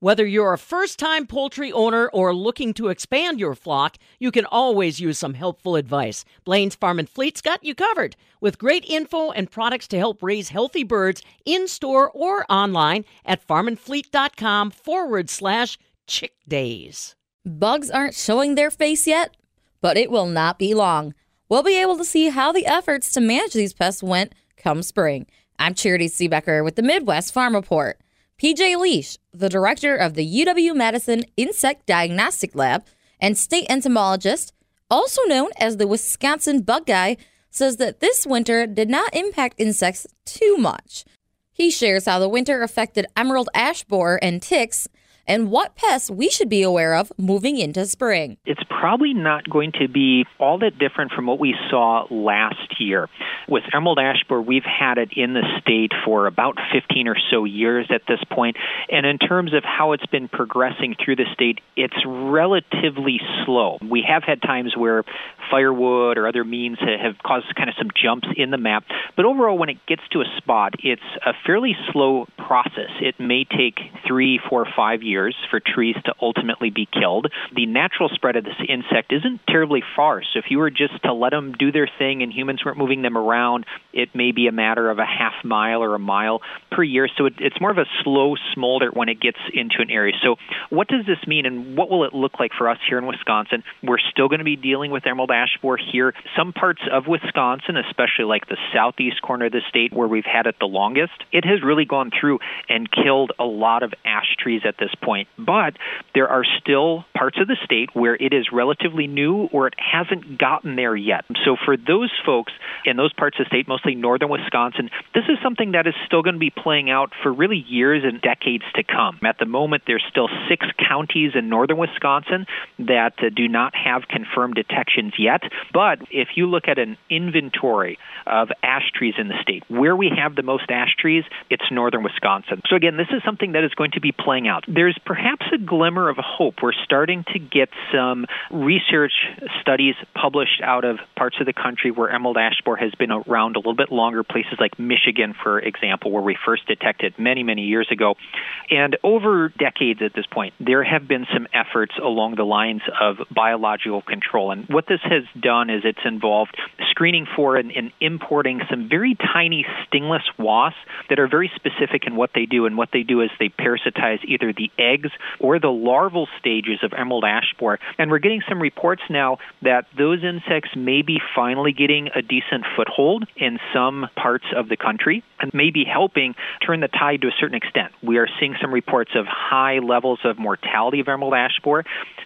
Whether you're a first time poultry owner or looking to expand your flock, you can always use some helpful advice. Blaine's Farm and Fleet's got you covered with great info and products to help raise healthy birds in store or online at farmandfleet.com forward slash chick days. Bugs aren't showing their face yet, but it will not be long. We'll be able to see how the efforts to manage these pests went come spring. I'm Charity Seebecker with the Midwest Farm Report. PJ Liesch, the director of the UW Madison Insect Diagnostic Lab and state entomologist, also known as the Wisconsin Bug Guy, says that this winter did not impact insects too much. He shares how the winter affected emerald ash borer and ticks and what pests we should be aware of moving into spring. It's probably not going to be all that different from what we saw last year. With emerald ash borer, we've had it in the state for about 15 or so years at this point. point, and in terms of how it's been progressing through the state, it's relatively slow. We have had times where firewood or other means have caused kind of some jumps in the map, but overall, when it gets to a spot, it's a fairly slow process. It may take three, four, five years years for trees to ultimately be killed. The natural spread of this insect isn't terribly far. So if you were just to let them do their thing and humans weren't moving them around, it may be a matter of a half mile or a mile per year. So it, it's more of a slow smolder when it gets into an area. So what does this mean and what will it look like for us here in Wisconsin? We're still going to be dealing with emerald ash borer here. Some parts of Wisconsin, especially like the southeast corner of the state where we've had it the longest, it has really gone through and killed a lot of ash trees at this point point. But there are still parts of the state where it is relatively new or it hasn't gotten there yet. So for those folks in those parts of the state, mostly northern Wisconsin, this is something that is still going to be playing out for really years and decades to come. At the moment, there's still six counties in northern Wisconsin that uh, do not have confirmed detections yet. But if you look at an inventory of ash trees in the state, where we have the most ash trees, it's northern Wisconsin. So again, this is something that is going to be playing out. There's there's perhaps a glimmer of hope. We're starting to get some research studies published out of parts of the country where emerald ash borer has been around a little bit longer, places like Michigan, for example, where we first detected many, many years ago. And over decades at this point, there have been some efforts along the lines of biological control. And what this has done is it's involved screening for and, and importing some very tiny stingless wasps that are very specific in what they do. And what they do is they parasitize either the eggs or the larval stages of emerald ash borer. And we're getting some reports now that those insects may be finally getting a decent foothold in some parts of the country and may be helping turn the tide to a certain extent. We are seeing some reports of high levels of mortality of emerald ash borer.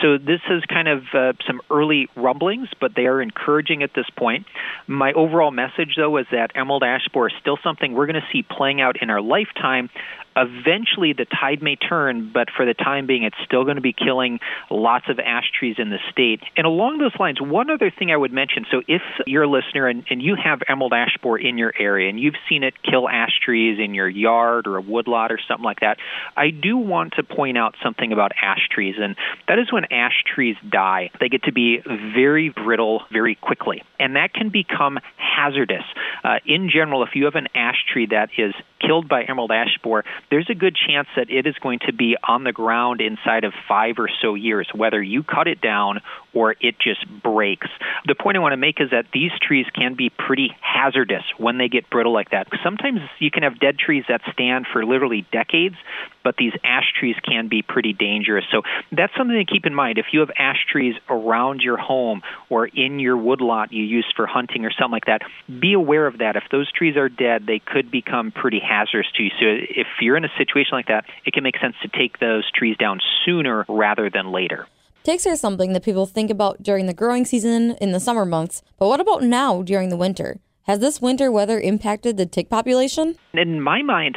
So this is kind of uh, some early rumblings, but they are encouraging at this point. My overall message, though, is that emerald ash borer is still something we're going to see playing out in our lifetime, eventually the tide may turn, but for the time being, it's still going to be killing lots of ash trees in the state. And along those lines, one other thing I would mention so if you're a listener and, and you have emerald ash borer in your area and you've seen it kill ash trees in your yard or a woodlot or something like that, I do want to point out something about ash trees, and that is when ash trees die, they get to be very brittle very quickly, and that can become hazardous. Uh, in general, if you have an ash tree that is killed by emerald ash borer, there's a good chance that it is going to be on the ground inside of five or so years, whether you cut it down or it just breaks. The point I want to make is that these trees can be pretty hazardous when they get brittle like that. Sometimes you can have dead trees that stand for literally decades, but these ash trees can be pretty dangerous. So that's something to keep in mind. If you have ash trees around your home or in your woodlot you use for hunting or something like that, be aware of that. If those trees are dead, they could become pretty hazardous to you. So if you're in a situation like that, it can make sense to take those trees down sooner rather than later. Ticks are something that people think about during the growing season in the summer months, but what about now during the winter? Has this winter weather impacted the tick population? In my mind,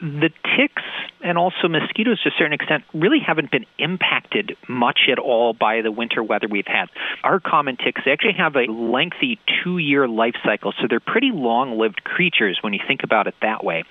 the ticks and also mosquitoes to a certain extent really haven't been impacted much at all by the winter weather we've had. Our common ticks, they actually have a lengthy two year life cycle, so they're pretty long lived creatures when you think about it that way.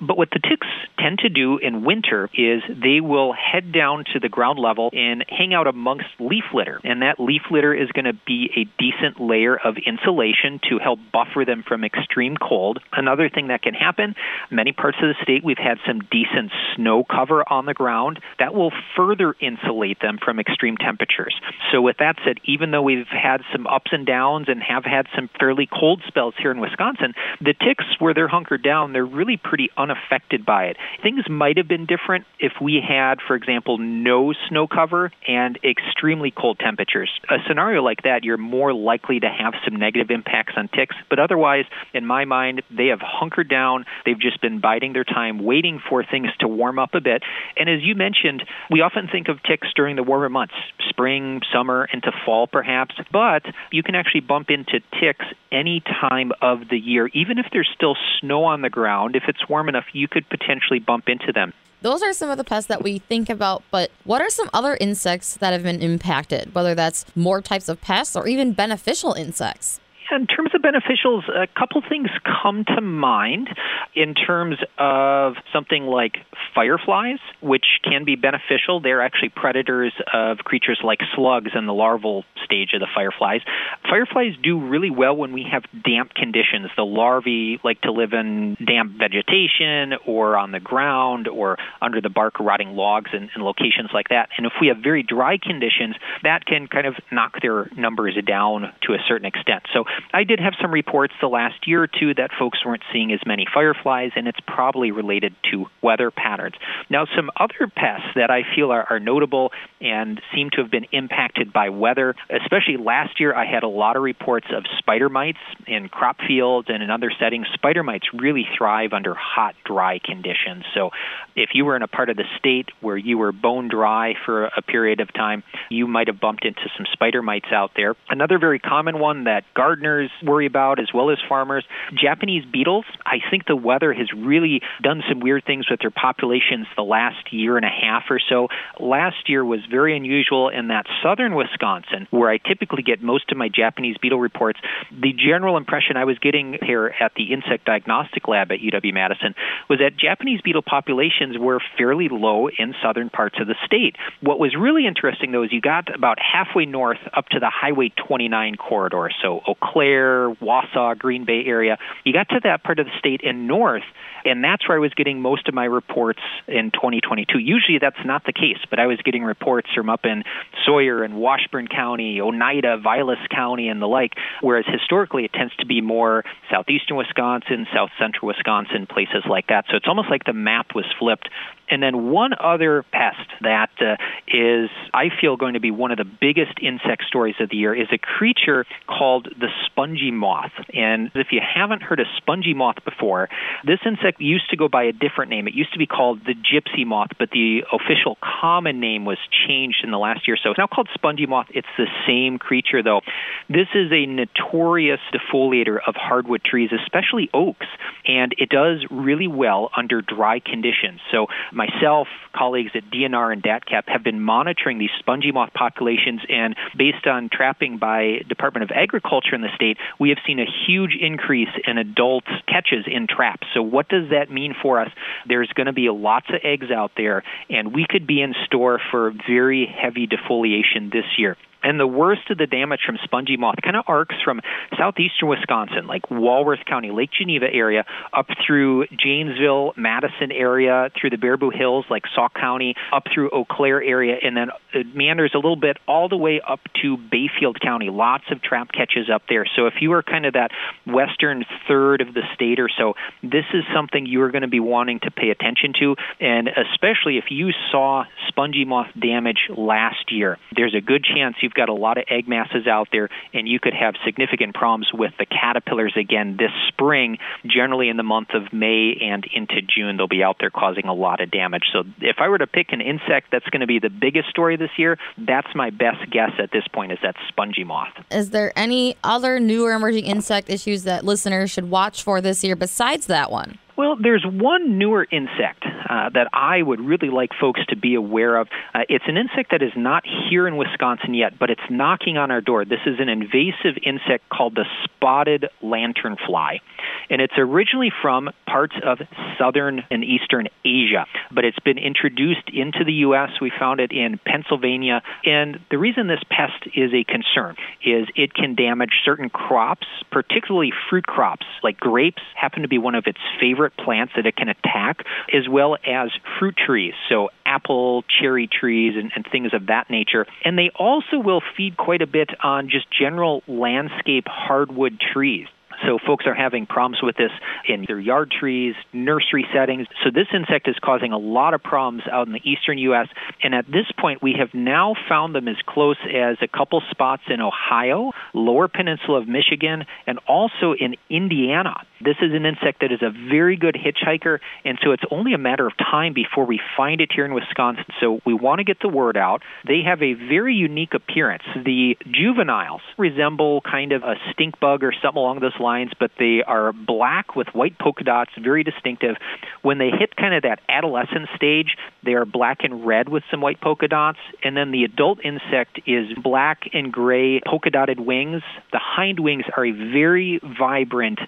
But what the ticks tend to do in winter is they will head down to the ground level and hang out amongst leaf litter. And that leaf litter is going to be a decent layer of insulation to help buffer them from extreme cold. Another thing that can happen, many parts of the state we've had some decent snow cover on the ground. That will further insulate them from extreme temperatures. So, with that said, even though we've had some ups and downs and have had some fairly cold spells here in Wisconsin, the ticks, where they're hunkered down, they're really pretty unaffected by it. Things might have been different if we had, for example, no snow cover and extremely cold temperatures. A scenario like that, you're more likely to have some negative impacts on ticks, but otherwise, in my mind, they have hunkered down. They've just been biding their time, waiting for things to warm up a bit. And as you mentioned, we often think of ticks during the warmer months, spring, summer, into fall perhaps, but you can actually bump into ticks any time of the year. Even if there's still snow on the ground, if it's warm enough, you could potentially bump into them. Those are some of the pests that we think about, but what are some other insects that have been impacted, whether that's more types of pests or even beneficial insects? In terms of beneficials, a couple things come to mind in terms of something like fireflies, which can be beneficial. They're actually predators of creatures like slugs in the larval stage of the fireflies. Fireflies do really well when we have damp conditions. The larvae like to live in damp vegetation or on the ground or under the bark rotting logs and, and locations like that. And if we have very dry conditions, that can kind of knock their numbers down to a certain extent. So I did have some reports the last year or two that folks weren't seeing as many fireflies, and it's probably related to weather patterns. Now, some other pests that I feel are, are notable and seem to have been impacted by weather, especially last year, I had a lot of reports of spider mites in crop fields and in other settings. Spider mites really thrive under hot, dry conditions. So if you were in a part of the state where you were bone dry for a period of time, you might have bumped into some spider mites out there. Another very common one that gardeners worry about, as well as farmers, Japanese beetles. I think the weather has really done some weird things with their populations the last year and a half or so. Last year was very unusual in that southern Wisconsin, where I typically get most of my Japanese beetle reports, the general impression I was getting here at the insect diagnostic lab at UW Madison was that Japanese beetle populations were fairly low in southern parts of the state. What was really interesting, though, is you got about halfway north up to the Highway 29 corridor, so Eau Claire, Wausau, Green Bay area. You got to that part of the state in north, and that's where I was getting most of my reports in 2022. Usually that's not the case, but I was getting reports from up in Sawyer and Washburn County, Oneida, Vilas County, and the like, whereas historically it tends to be more southeastern Wisconsin, south central Wisconsin, places like that. So it's almost like the map was flipped and then one other pest that uh, is, I feel, going to be one of the biggest insect stories of the year is a creature called the spongy moth. And if you haven't heard of spongy moth before, this insect used to go by a different name. It used to be called the gypsy moth, but the official common name was changed in the last year so. It's now called spongy moth. It's the same creature, though. This is a notorious defoliator of hardwood trees, especially oaks, and it does really well under dry conditions. So myself, colleagues at DNR and DATCP have been monitoring these spongy moth populations, and based on trapping by Department of Agriculture in the state, we have seen a huge increase in adult catches in traps. So, what does that mean for us? There's going to be lots of eggs out there, and we could be in store for very heavy defoliation this year. And the worst of the damage from spongy moth kind of arcs from southeastern Wisconsin, like Walworth County, Lake Geneva area, up through Janesville, Madison area, through the Baraboo Hills, like Sauk County, up through Eau Claire area, and then it meanders a little bit all the way up to Bayfield County. Lots of trap catches up there. So if you are kind of that western third of the state or so, this is something you are going to be wanting to pay attention to. And especially if you saw spongy moth damage last year, there's a good chance you've got a lot of egg masses out there, and you could have significant problems with the caterpillars again this spring. Generally, in the month of May and into June, they'll be out there causing a lot of damage. So if I were to pick an insect that's going to be the biggest story this year, that's my best guess at this point is that spongy moth. Is there any other newer emerging insect issues that listeners should watch for this year besides that one? Well, there's one newer insect uh, that I would really like folks to be aware of. Uh, it's an insect that is not here in Wisconsin yet, but it's knocking on our door. This is an invasive insect called the spotted lanternfly. And it's originally from parts of southern and eastern Asia, but it's been introduced into the U.S. We found it in Pennsylvania. And the reason this pest is a concern is it can damage certain crops, particularly fruit crops, like grapes happen to be one of its favorite favorite plants that it can attack, as well as fruit trees, so apple, cherry trees, and, and things of that nature. And they also will feed quite a bit on just general landscape hardwood trees. So folks are having problems with this in their yard trees, nursery settings. So this insect is causing a lot of problems out in the eastern U.S. And at this point, we have now found them as close as a couple spots in Ohio, lower peninsula of Michigan, and also in Indiana. This is an insect that is a very good hitchhiker, and so it's only a matter of time before we find it here in Wisconsin. So we want to get the word out. They have a very unique appearance. The juveniles resemble kind of a stink bug or something along those lines, but they are black with white polka dots, very distinctive. When they hit kind of that adolescent stage, they are black and red with some white polka dots, and then the adult insect is black and gray polka dotted wings. The hind wings are a very vibrant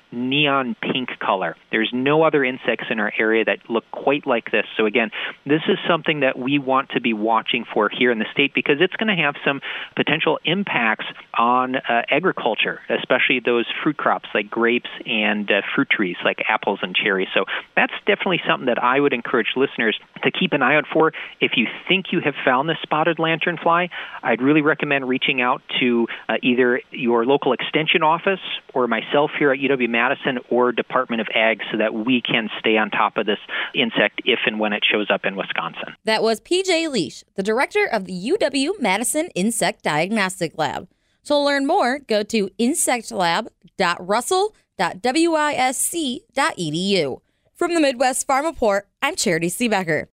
pink color. There's no other insects in our area that look quite like this. So again, this is something that we want to be watching for here in the state because it's going to have some potential impacts on uh, agriculture, especially those fruit crops like grapes and uh, fruit trees like apples and cherries. So that's definitely something that I would encourage listeners to keep an eye out for. If you think you have found the spotted lanternfly, I'd really recommend reaching out to uh, either your local extension office or myself here at UW Madison or Department of Ag so that we can stay on top of this insect if and when it shows up in Wisconsin. That was PJ Liesch, the director of the UW Madison Insect Diagnostic Lab. To learn more, go to insectlab.russell.wisc.edu. From the Midwest Farm Report, I'm Charity Seebecker.